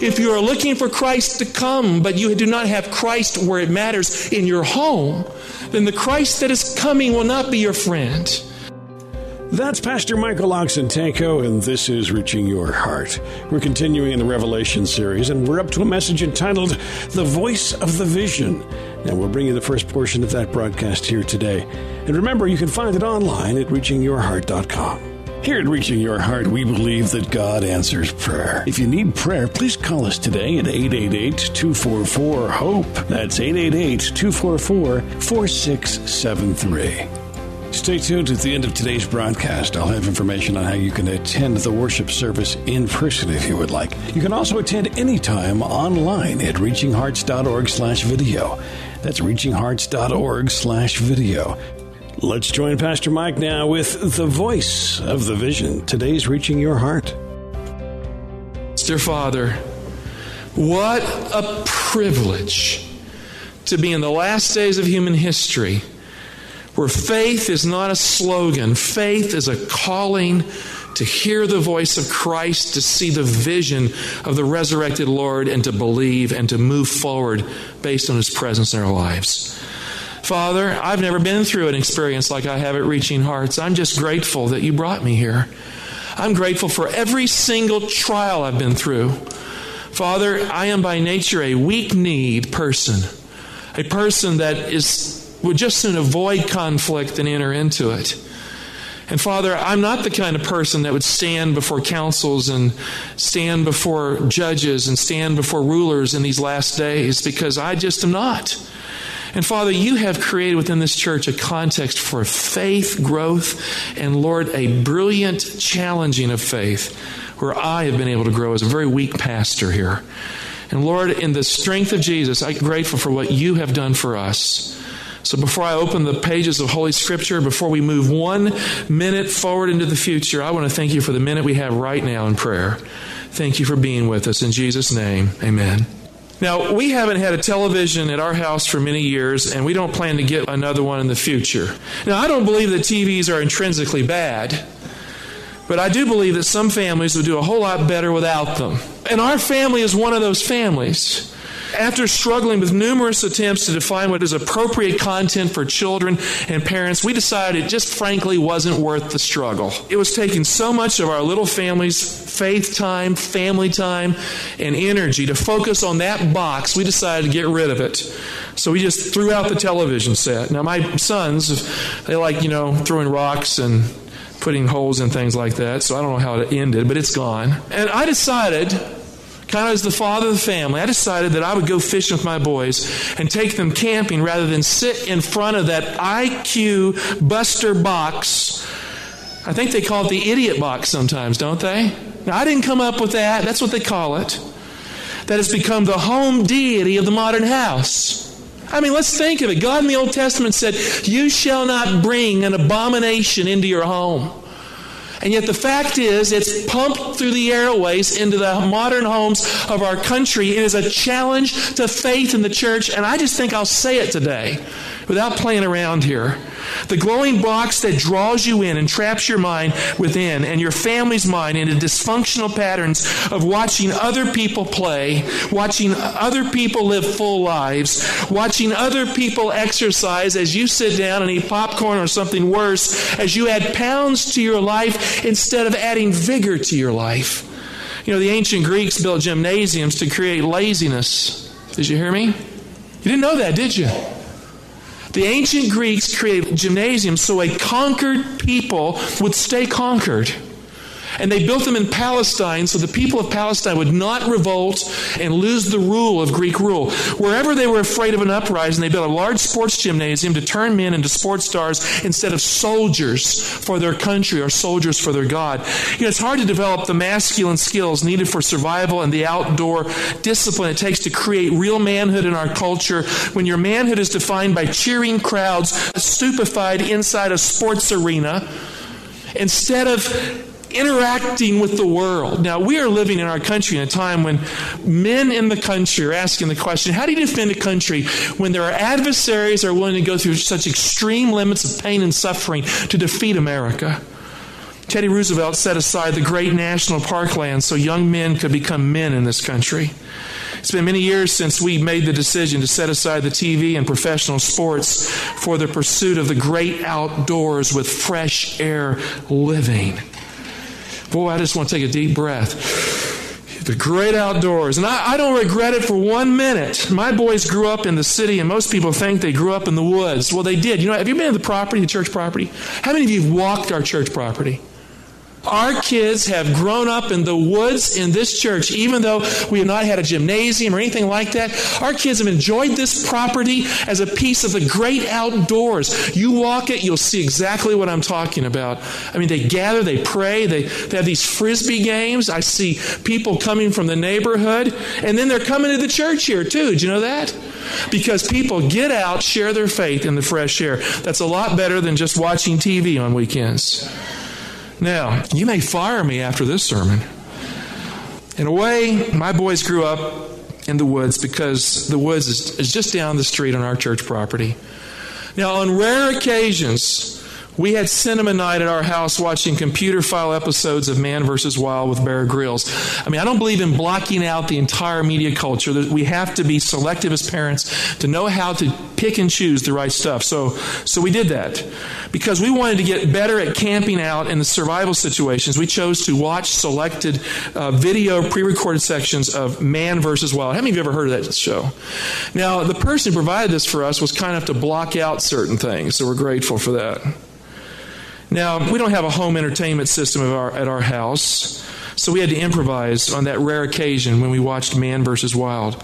If you are looking for Christ to come, but you do not have Christ where it matters in your home, then the Christ that is coming will not be your friend. That's Pastor Michael Oxentenko, and this is Reaching Your Heart. We're continuing in the Revelation series, and we're up to a message entitled The Voice of the Vision. And we'll bring you the first portion of that broadcast here today. And remember, you can find it online at reachingyourheart.com. Here at Reaching Your Heart, we believe that God answers prayer. If you need prayer, please call us today at 888 244 HOPE. That's 888 244 4673. Stay tuned at the end of today's broadcast. I'll have information on how you can attend the worship service in person if you would like. You can also attend anytime online at reachinghearts.org slash video. That's reachinghearts.org slash video. Let's join Pastor Mike now with the voice of the vision. Today's Reaching Your Heart. Dear Father, what a privilege to be in the last days of human history where faith is not a slogan, faith is a calling to hear the voice of Christ, to see the vision of the resurrected Lord, and to believe and to move forward based on His presence in our lives. Father, I've never been through an experience like I have at Reaching Hearts. I'm just grateful that you brought me here. I'm grateful for every single trial I've been through. Father, I am by nature a weak kneed person, a person that is would just soon avoid conflict and enter into it. And Father, I'm not the kind of person that would stand before councils and stand before judges and stand before rulers in these last days because I just am not. And Father, you have created within this church a context for faith growth and, Lord, a brilliant challenging of faith where I have been able to grow as a very weak pastor here. And Lord, in the strength of Jesus, I'm grateful for what you have done for us. So before I open the pages of Holy Scripture, before we move one minute forward into the future, I want to thank you for the minute we have right now in prayer. Thank you for being with us. In Jesus' name, amen. Now, we haven't had a television at our house for many years, and we don't plan to get another one in the future. Now, I don't believe that TVs are intrinsically bad, but I do believe that some families would do a whole lot better without them. And our family is one of those families. After struggling with numerous attempts to define what is appropriate content for children and parents, we decided it just frankly wasn't worth the struggle. It was taking so much of our little family's faith time, family time, and energy to focus on that box, we decided to get rid of it. So we just threw out the television set. Now, my sons, they like, you know, throwing rocks and putting holes in things like that. So I don't know how it ended, but it's gone. And I decided kind of as the father of the family, I decided that I would go fishing with my boys and take them camping rather than sit in front of that IQ buster box. I think they call it the idiot box sometimes, don't they? Now, I didn't come up with that. That's what they call it. That has become the home deity of the modern house. I mean, let's think of it. God in the Old Testament said, You shall not bring an abomination into your home. And yet, the fact is, it's pumped through the airways into the modern homes of our country. It is a challenge to faith in the church, and I just think I'll say it today without playing around here. The glowing box that draws you in and traps your mind within and your family's mind into dysfunctional patterns of watching other people play, watching other people live full lives, watching other people exercise as you sit down and eat popcorn or something worse, as you add pounds to your life instead of adding vigor to your life. You know, the ancient Greeks built gymnasiums to create laziness. Did you hear me? You didn't know that, did you? The ancient Greeks created gymnasiums so a conquered people would stay conquered. And they built them in Palestine so the people of Palestine would not revolt and lose the rule of Greek rule. Wherever they were afraid of an uprising, they built a large sports gymnasium to turn men into sports stars instead of soldiers for their country or soldiers for their God. You know, it's hard to develop the masculine skills needed for survival and the outdoor discipline it takes to create real manhood in our culture when your manhood is defined by cheering crowds stupefied inside a sports arena instead of interacting with the world. Now, we are living in our country in a time when men in the country are asking the question how do you defend a country when there are adversaries are willing to go through such extreme limits of pain and suffering to defeat America? Teddy Roosevelt set aside the great national parkland so young men could become men in this country. It's been many years since we made the decision to set aside the TV and professional sports for the pursuit of the great outdoors with fresh air living. Boy, I just want to take a deep breath. The great outdoors. And I, I, don't regret it for one minute. My boys grew up in the city, and most people think they grew up in the woods. Well, they did. You know, have you been to the property, the church property? How many of you have walked our church property? Our kids have grown up in the woods in this church, even though we have not had a gymnasium or anything like that. Our kids have enjoyed this property as a piece of the great outdoors. You walk it, you'll see exactly what I'm talking about. I mean, they gather, they pray, they, they have these frisbee games. I see people coming from the neighborhood, and then they're coming to the church here too. Do you know that? Because people get out, share their faith in the fresh air. That's a lot better than just watching TV on weekends. Now, you may fire me after this sermon. In a way, my boys grew up in the woods because the woods is, is just down the street on our church property. Now, on rare occasions, we had cinema night at our house watching computer file episodes of Man vs. Wild with Bear Grylls. I mean, I don't believe in blocking out the entire media culture. We have to be selective as parents to know how to pick and choose the right stuff. So, so we did that. Because we wanted to get better at camping out in the survival situations, we chose to watch selected uh, video pre recorded sections of Man vs. Wild. How many of you ever heard of that show? Now, the person who provided this for us was kind enough to block out certain things, so we're grateful for that. Now, we don't have a home entertainment system our, at our house, so we had to improvise on that rare occasion when we watched Man vs. Wild.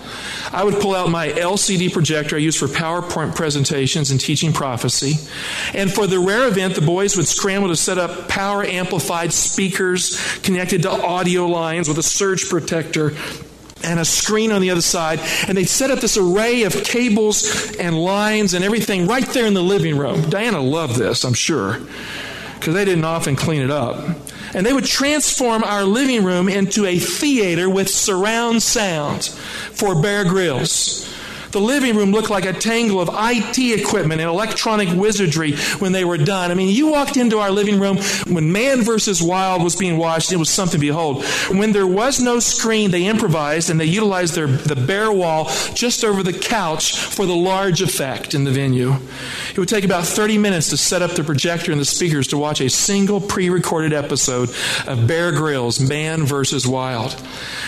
I would pull out my LCD projector I use for PowerPoint presentations and teaching prophecy. And for the rare event, the boys would scramble to set up power amplified speakers connected to audio lines with a surge protector and a screen on the other side. And they'd set up this array of cables and lines and everything right there in the living room. Diana loved this, I'm sure because they didn't often clean it up. And they would transform our living room into a theater with surround sound for Bear Grylls. The living room looked like a tangle of IT equipment and electronic wizardry when they were done. I mean, you walked into our living room when Man vs. Wild was being watched, it was something to behold. When there was no screen, they improvised and they utilized their, the bare wall just over the couch for the large effect in the venue. It would take about 30 minutes to set up the projector and the speakers to watch a single pre recorded episode of Bear Grylls, Man vs. Wild.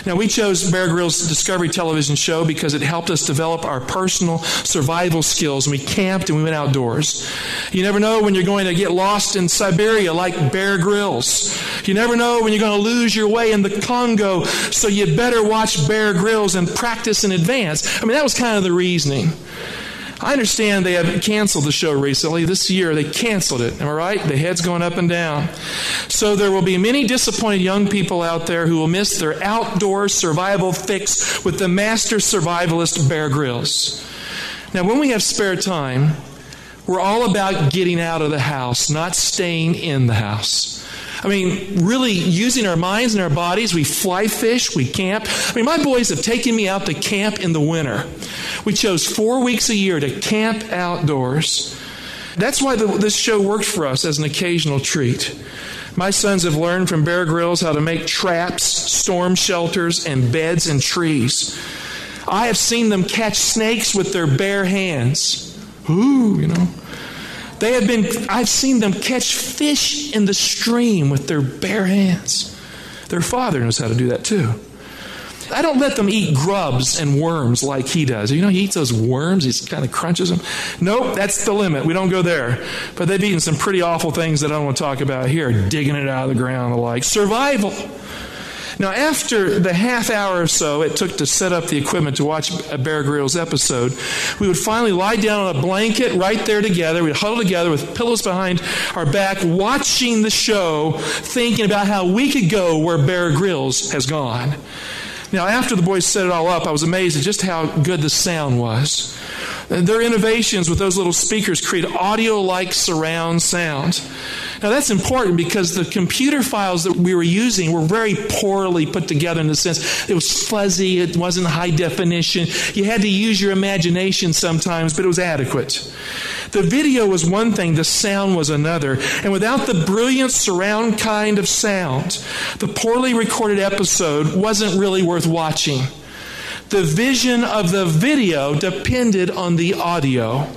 Now, we chose Bear Grylls Discovery Television show because it helped us develop our personal survival skills. And we camped and we went outdoors. You never know when you're going to get lost in Siberia like Bear Grylls. You never know when you're going to lose your way in the Congo, so you better watch Bear Grylls and practice in advance. I mean, that was kind of the reasoning. I understand they have canceled the show recently. This year they canceled it. Am I right? The head's going up and down. So there will be many disappointed young people out there who will miss their outdoor survival fix with the master survivalist Bear Grylls. Now, when we have spare time, we're all about getting out of the house, not staying in the house. I mean, really using our minds and our bodies. We fly fish, we camp. I mean, my boys have taken me out to camp in the winter. We chose four weeks a year to camp outdoors. That's why the, this show worked for us as an occasional treat. My sons have learned from Bear Grylls how to make traps, storm shelters, and beds in trees. I have seen them catch snakes with their bare hands. Ooh, you know. They have been, I've seen them catch fish in the stream with their bare hands. Their father knows how to do that too. I don't let them eat grubs and worms like he does. You know, he eats those worms, he kind of crunches them. Nope, that's the limit. We don't go there. But they've eaten some pretty awful things that I don't want to talk about here, digging it out of the ground and the like. Survival. Now, after the half hour or so it took to set up the equipment to watch a Bear Grylls episode, we would finally lie down on a blanket right there together. We'd huddle together with pillows behind our back, watching the show, thinking about how we could go where Bear Grylls has gone. Now, after the boys set it all up, I was amazed at just how good the sound was. Uh, their innovations with those little speakers create audio like surround sound. Now, that's important because the computer files that we were using were very poorly put together in the sense it was fuzzy, it wasn't high definition. You had to use your imagination sometimes, but it was adequate. The video was one thing, the sound was another. And without the brilliant surround kind of sound, the poorly recorded episode wasn't really worth watching. The vision of the video depended on the audio.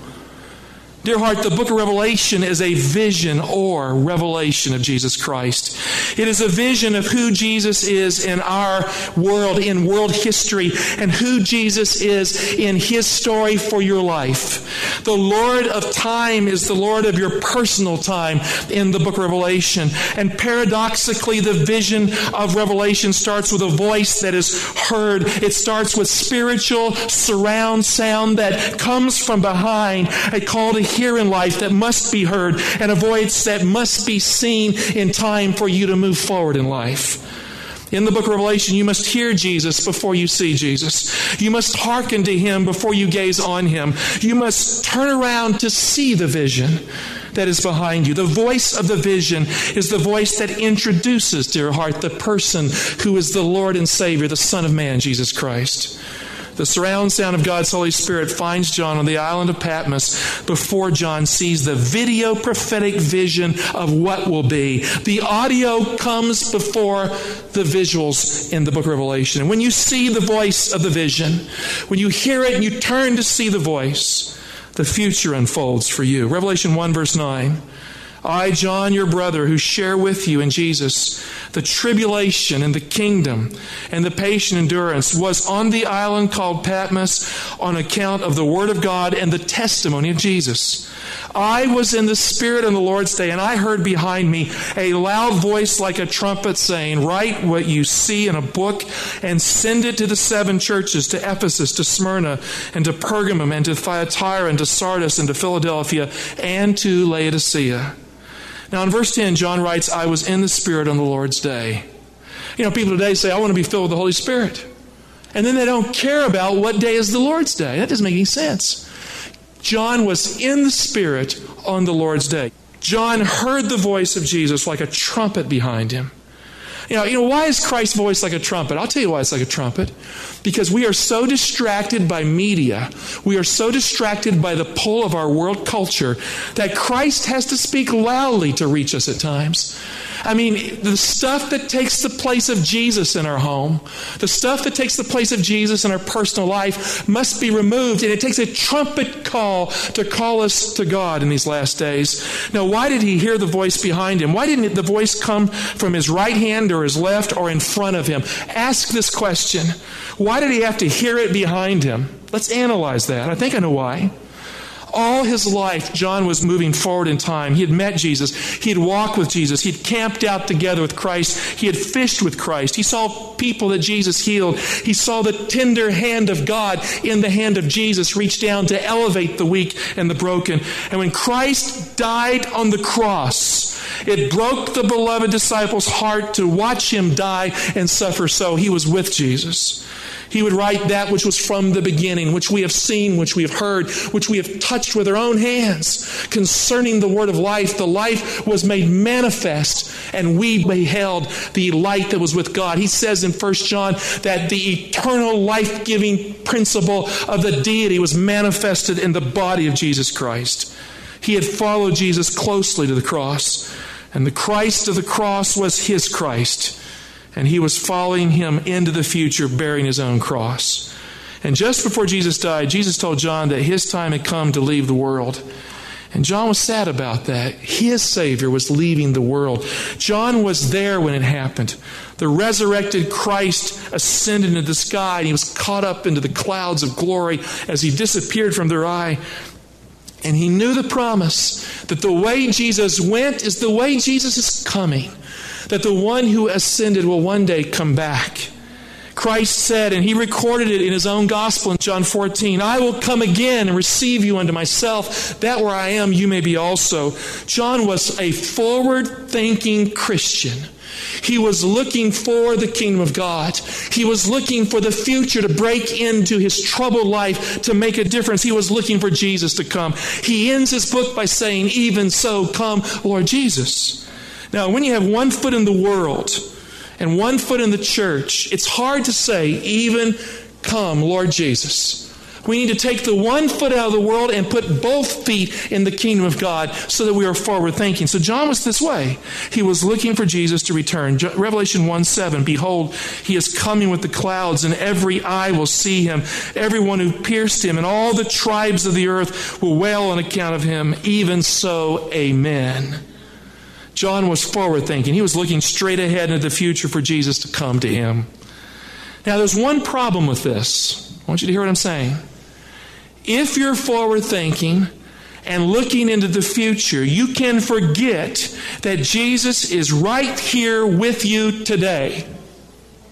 Dear heart, the book of Revelation is a vision or revelation of Jesus Christ. It is a vision of who Jesus is in our world, in world history, and who Jesus is in his story for your life. The Lord of time is the Lord of your personal time in the book of Revelation. And paradoxically, the vision of Revelation starts with a voice that is heard. It starts with spiritual surround sound that comes from behind, a call to hear in life that must be heard and a voice that must be seen in time for you to move forward in life. In the book of Revelation, you must hear Jesus before you see Jesus. You must hearken to him before you gaze on him. You must turn around to see the vision that is behind you. The voice of the vision is the voice that introduces, dear heart, the person who is the Lord and Savior, the Son of Man, Jesus Christ. The surround sound of God's Holy Spirit finds John on the island of Patmos before John sees the video prophetic vision of what will be. The audio comes before the visuals in the book of Revelation. And when you see the voice of the vision, when you hear it and you turn to see the voice, the future unfolds for you. Revelation 1, verse 9. I, John, your brother, who share with you in Jesus the tribulation and the kingdom and the patient endurance, was on the island called Patmos on account of the word of God and the testimony of Jesus. I was in the Spirit on the Lord's day, and I heard behind me a loud voice like a trumpet saying, Write what you see in a book and send it to the seven churches to Ephesus, to Smyrna, and to Pergamum, and to Thyatira, and to Sardis, and to Philadelphia, and to Laodicea. Now, in verse 10, John writes, I was in the Spirit on the Lord's day. You know, people today say, I want to be filled with the Holy Spirit. And then they don't care about what day is the Lord's day. That doesn't make any sense. John was in the Spirit on the Lord's day. John heard the voice of Jesus like a trumpet behind him. You know, you know, why is Christ's voice like a trumpet? I'll tell you why it's like a trumpet. Because we are so distracted by media, we are so distracted by the pull of our world culture that Christ has to speak loudly to reach us at times. I mean, the stuff that takes the place of Jesus in our home, the stuff that takes the place of Jesus in our personal life must be removed. And it takes a trumpet call to call us to God in these last days. Now, why did he hear the voice behind him? Why didn't the voice come from his right hand or his left or in front of him? Ask this question. Why did he have to hear it behind him? Let's analyze that. I think I know why. All his life, John was moving forward in time. He had met Jesus. He had walked with Jesus. He had camped out together with Christ. He had fished with Christ. He saw people that Jesus healed. He saw the tender hand of God in the hand of Jesus reach down to elevate the weak and the broken. And when Christ died on the cross, it broke the beloved disciple's heart to watch him die and suffer so. He was with Jesus. He would write that which was from the beginning, which we have seen, which we have heard, which we have touched with our own hands. Concerning the word of life, the life was made manifest, and we beheld the light that was with God. He says in 1 John that the eternal life giving principle of the deity was manifested in the body of Jesus Christ. He had followed Jesus closely to the cross, and the Christ of the cross was his Christ and he was following him into the future bearing his own cross. And just before Jesus died, Jesus told John that his time had come to leave the world. And John was sad about that. His Savior was leaving the world. John was there when it happened. the resurrected Christ ascended into the sky and he was caught up into the clouds of glory as he disappeared from their eye. And he knew the promise that the way Jesus went is the way Jesus is coming, that the one who ascended will one day come back. Christ said, and he recorded it in his own gospel in John 14, I will come again and receive you unto myself, that where I am, you may be also. John was a forward thinking Christian. He was looking for the kingdom of God. He was looking for the future to break into his troubled life to make a difference. He was looking for Jesus to come. He ends his book by saying, Even so, come, Lord Jesus. Now, when you have one foot in the world and one foot in the church, it's hard to say, Even come, Lord Jesus. We need to take the one foot out of the world and put both feet in the kingdom of God so that we are forward thinking. So John was this way. He was looking for Jesus to return. Revelation 1 7, behold, he is coming with the clouds, and every eye will see him, everyone who pierced him, and all the tribes of the earth will wail on account of him. Even so, amen. John was forward thinking. He was looking straight ahead into the future for Jesus to come to him. Now, there's one problem with this. I want you to hear what I'm saying. If you're forward thinking and looking into the future, you can forget that Jesus is right here with you today.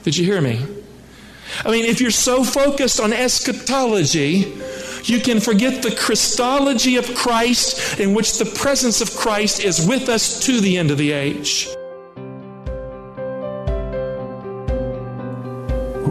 Did you hear me? I mean, if you're so focused on eschatology, you can forget the Christology of Christ, in which the presence of Christ is with us to the end of the age.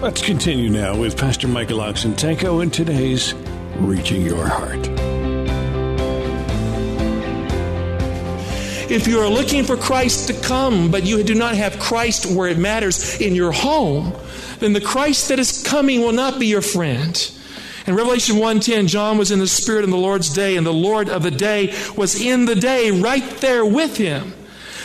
Let's continue now with Pastor Michael Oxentenko in today's Reaching Your Heart. If you are looking for Christ to come, but you do not have Christ where it matters in your home, then the Christ that is coming will not be your friend. In Revelation 1:10, John was in the Spirit in the Lord's day, and the Lord of the day was in the day right there with him.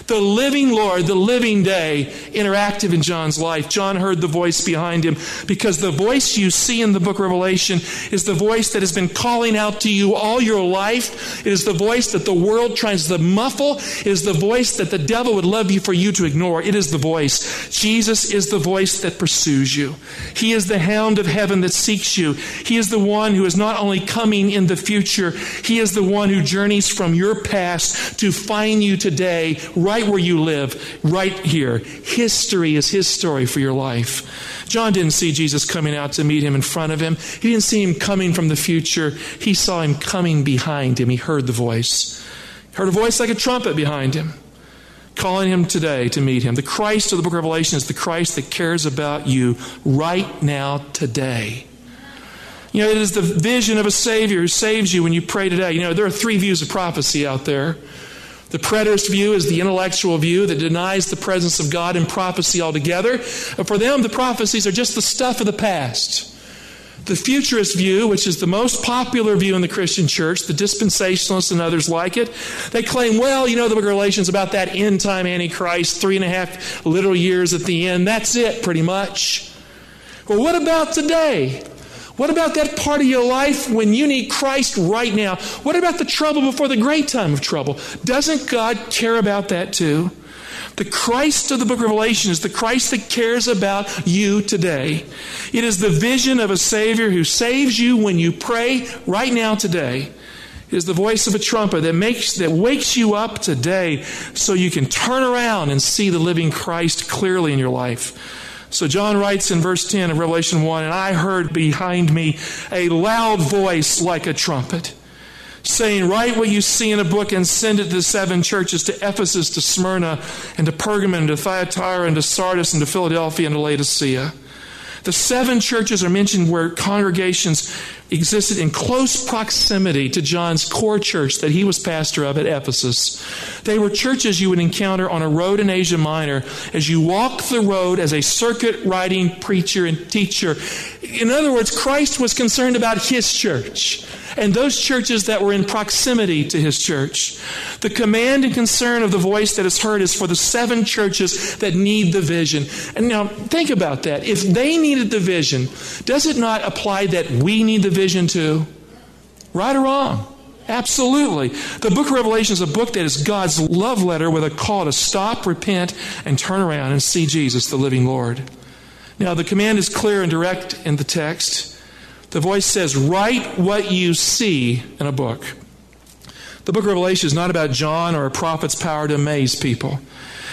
The living Lord, the living day, interactive in John's life. John heard the voice behind him because the voice you see in the book of Revelation is the voice that has been calling out to you all your life. It is the voice that the world tries to muffle. It is the voice that the devil would love you for you to ignore. It is the voice. Jesus is the voice that pursues you. He is the hound of heaven that seeks you. He is the one who is not only coming in the future, he is the one who journeys from your past to find you today, right right where you live, right here. History is his story for your life. John didn't see Jesus coming out to meet him in front of him. He didn't see him coming from the future. He saw him coming behind him. He heard the voice. He heard a voice like a trumpet behind him, calling him today to meet him. The Christ of the book of Revelation is the Christ that cares about you right now, today. You know, it is the vision of a Savior who saves you when you pray today. You know, there are three views of prophecy out there. The preterist view is the intellectual view that denies the presence of God in prophecy altogether. For them, the prophecies are just the stuff of the past. The futurist view, which is the most popular view in the Christian church, the dispensationalists and others like it, they claim, well, you know, the book of Galatians about that end time Antichrist, three and a half little years at the end. That's it, pretty much. Well, what about today? What about that part of your life when you need Christ right now? What about the trouble before the great time of trouble? Doesn't God care about that too? The Christ of the book of Revelation is the Christ that cares about you today. It is the vision of a Savior who saves you when you pray right now today. It is the voice of a trumpet that makes that wakes you up today so you can turn around and see the living Christ clearly in your life. So John writes in verse 10 of Revelation 1 And I heard behind me a loud voice like a trumpet, saying, Write what you see in a book and send it to the seven churches to Ephesus, to Smyrna, and to Pergamon, and to Thyatira, and to Sardis, and to Philadelphia, and to Laodicea. The seven churches are mentioned where congregations existed in close proximity to John's core church that he was pastor of at Ephesus. They were churches you would encounter on a road in Asia Minor as you walk the road as a circuit riding preacher and teacher. In other words, Christ was concerned about his church and those churches that were in proximity to his church. The command and concern of the voice that is heard is for the seven churches that need the vision. And now think about that. If they needed the vision, does it not apply that we need the vision too? Right or wrong? Absolutely. The book of Revelation is a book that is God's love letter with a call to stop, repent, and turn around and see Jesus, the living Lord. Now, the command is clear and direct in the text. The voice says, Write what you see in a book. The book of Revelation is not about John or a prophet's power to amaze people.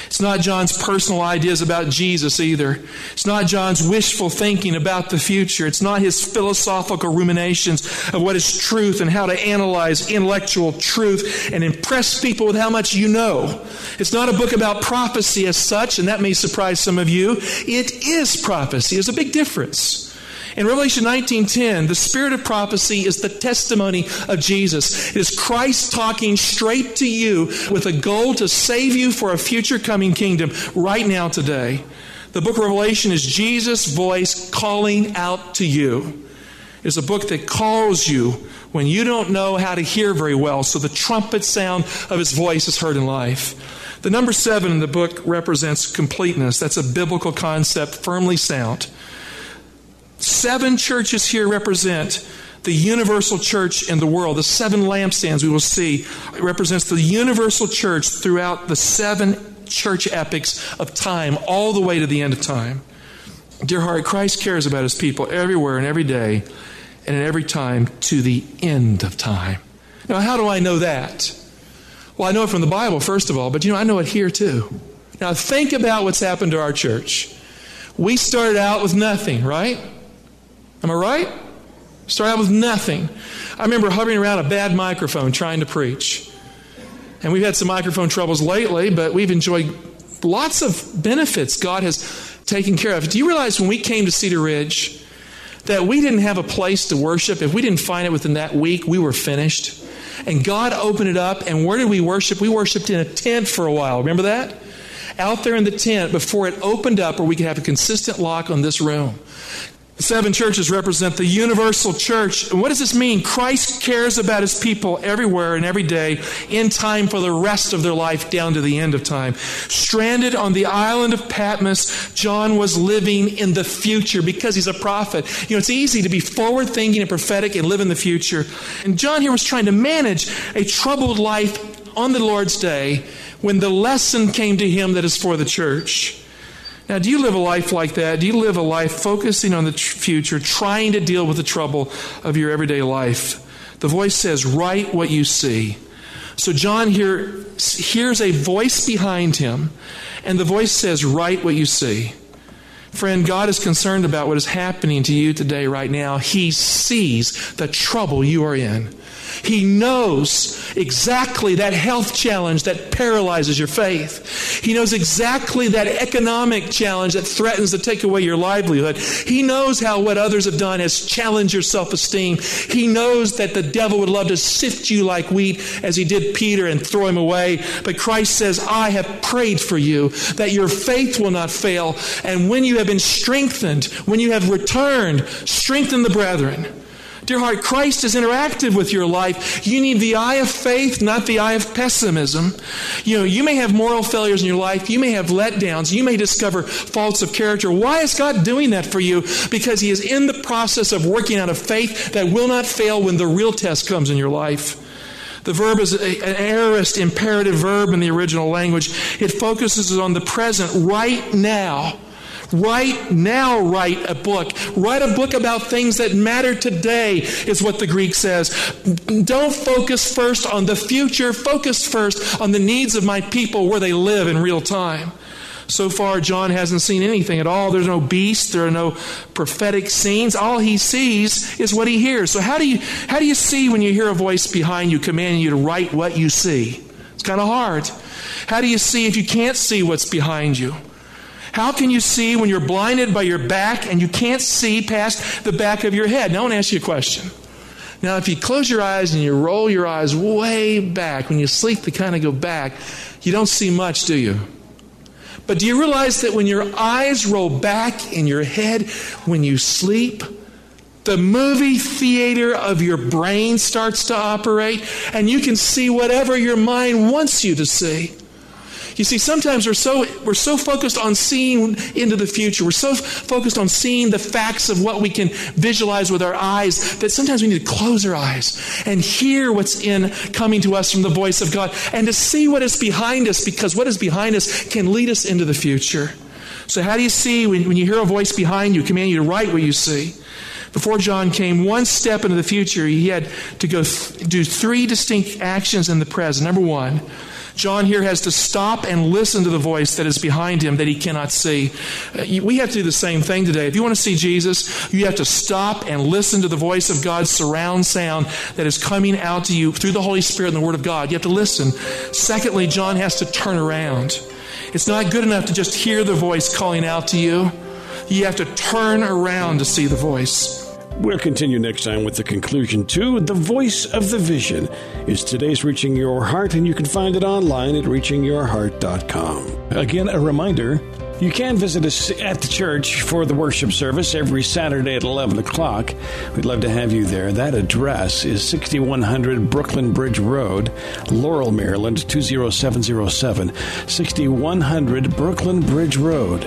It's not John's personal ideas about Jesus either. It's not John's wishful thinking about the future. It's not his philosophical ruminations of what is truth and how to analyze intellectual truth and impress people with how much you know. It's not a book about prophecy as such, and that may surprise some of you. It is prophecy. There's a big difference. In Revelation 19:10, the spirit of prophecy is the testimony of Jesus. It is Christ talking straight to you with a goal to save you for a future coming kingdom right now today. The book of Revelation is Jesus' voice calling out to you. It's a book that calls you when you don't know how to hear very well, so the trumpet sound of his voice is heard in life. The number seven in the book represents completeness. That's a biblical concept, firmly sound. Seven churches here represent the universal church in the world. The seven lampstands we will see represents the universal church throughout the seven church epics of time, all the way to the end of time. Dear heart, Christ cares about his people everywhere and every day and at every time to the end of time. Now, how do I know that? Well, I know it from the Bible, first of all, but you know, I know it here too. Now, think about what's happened to our church. We started out with nothing, right? Am I right? Start out with nothing. I remember hovering around a bad microphone trying to preach. And we've had some microphone troubles lately, but we've enjoyed lots of benefits God has taken care of. Do you realize when we came to Cedar Ridge that we didn't have a place to worship? If we didn't find it within that week, we were finished. And God opened it up, and where did we worship? We worshiped in a tent for a while. Remember that? Out there in the tent before it opened up where we could have a consistent lock on this room. Seven churches represent the universal church. And what does this mean? Christ cares about his people everywhere and every day in time for the rest of their life down to the end of time. Stranded on the island of Patmos, John was living in the future because he's a prophet. You know, it's easy to be forward thinking and prophetic and live in the future. And John here was trying to manage a troubled life on the Lord's day when the lesson came to him that is for the church. Now, do you live a life like that? Do you live a life focusing on the tr- future, trying to deal with the trouble of your everyday life? The voice says, Write what you see. So, John here hears a voice behind him, and the voice says, Write what you see. Friend, God is concerned about what is happening to you today, right now. He sees the trouble you are in. He knows exactly that health challenge that paralyzes your faith. He knows exactly that economic challenge that threatens to take away your livelihood. He knows how what others have done has challenged your self esteem. He knows that the devil would love to sift you like wheat as he did Peter and throw him away. But Christ says, I have prayed for you that your faith will not fail. And when you have been strengthened, when you have returned, strengthen the brethren. Dear heart, Christ is interactive with your life. You need the eye of faith, not the eye of pessimism. You know, you may have moral failures in your life. You may have letdowns. You may discover faults of character. Why is God doing that for you? Because He is in the process of working out a faith that will not fail when the real test comes in your life. The verb is an aorist imperative verb in the original language. It focuses on the present right now. Right now, write a book. Write a book about things that matter today, is what the Greek says. Don't focus first on the future, focus first on the needs of my people where they live in real time. So far, John hasn't seen anything at all. There's no beast. There are no prophetic scenes. All he sees is what he hears. So how do you how do you see when you hear a voice behind you commanding you to write what you see? It's kind of hard. How do you see if you can't see what's behind you? How can you see when you're blinded by your back and you can't see past the back of your head? Now, I want to ask you a question. Now, if you close your eyes and you roll your eyes way back, when you sleep, they kind of go back, you don't see much, do you? But do you realize that when your eyes roll back in your head when you sleep, the movie theater of your brain starts to operate and you can see whatever your mind wants you to see? You see, sometimes we're so, we're so focused on seeing into the future. We're so focused on seeing the facts of what we can visualize with our eyes that sometimes we need to close our eyes and hear what's in coming to us from the voice of God and to see what is behind us because what is behind us can lead us into the future. So, how do you see when, when you hear a voice behind you, command you to write what you see? Before John came one step into the future, he had to go th- do three distinct actions in the present. Number one, John here has to stop and listen to the voice that is behind him that he cannot see. Uh, we have to do the same thing today. If you want to see Jesus, you have to stop and listen to the voice of God's surround sound that is coming out to you through the Holy Spirit and the Word of God. You have to listen. Secondly, John has to turn around. It's not good enough to just hear the voice calling out to you. You have to turn around to see the voice. We'll continue next time with the conclusion to The Voice of the Vision is today's Reaching Your Heart, and you can find it online at reachingyourheart.com. Again, a reminder you can visit us at the church for the worship service every Saturday at 11 o'clock. We'd love to have you there. That address is 6100 Brooklyn Bridge Road, Laurel, Maryland, 20707. 6100 Brooklyn Bridge Road.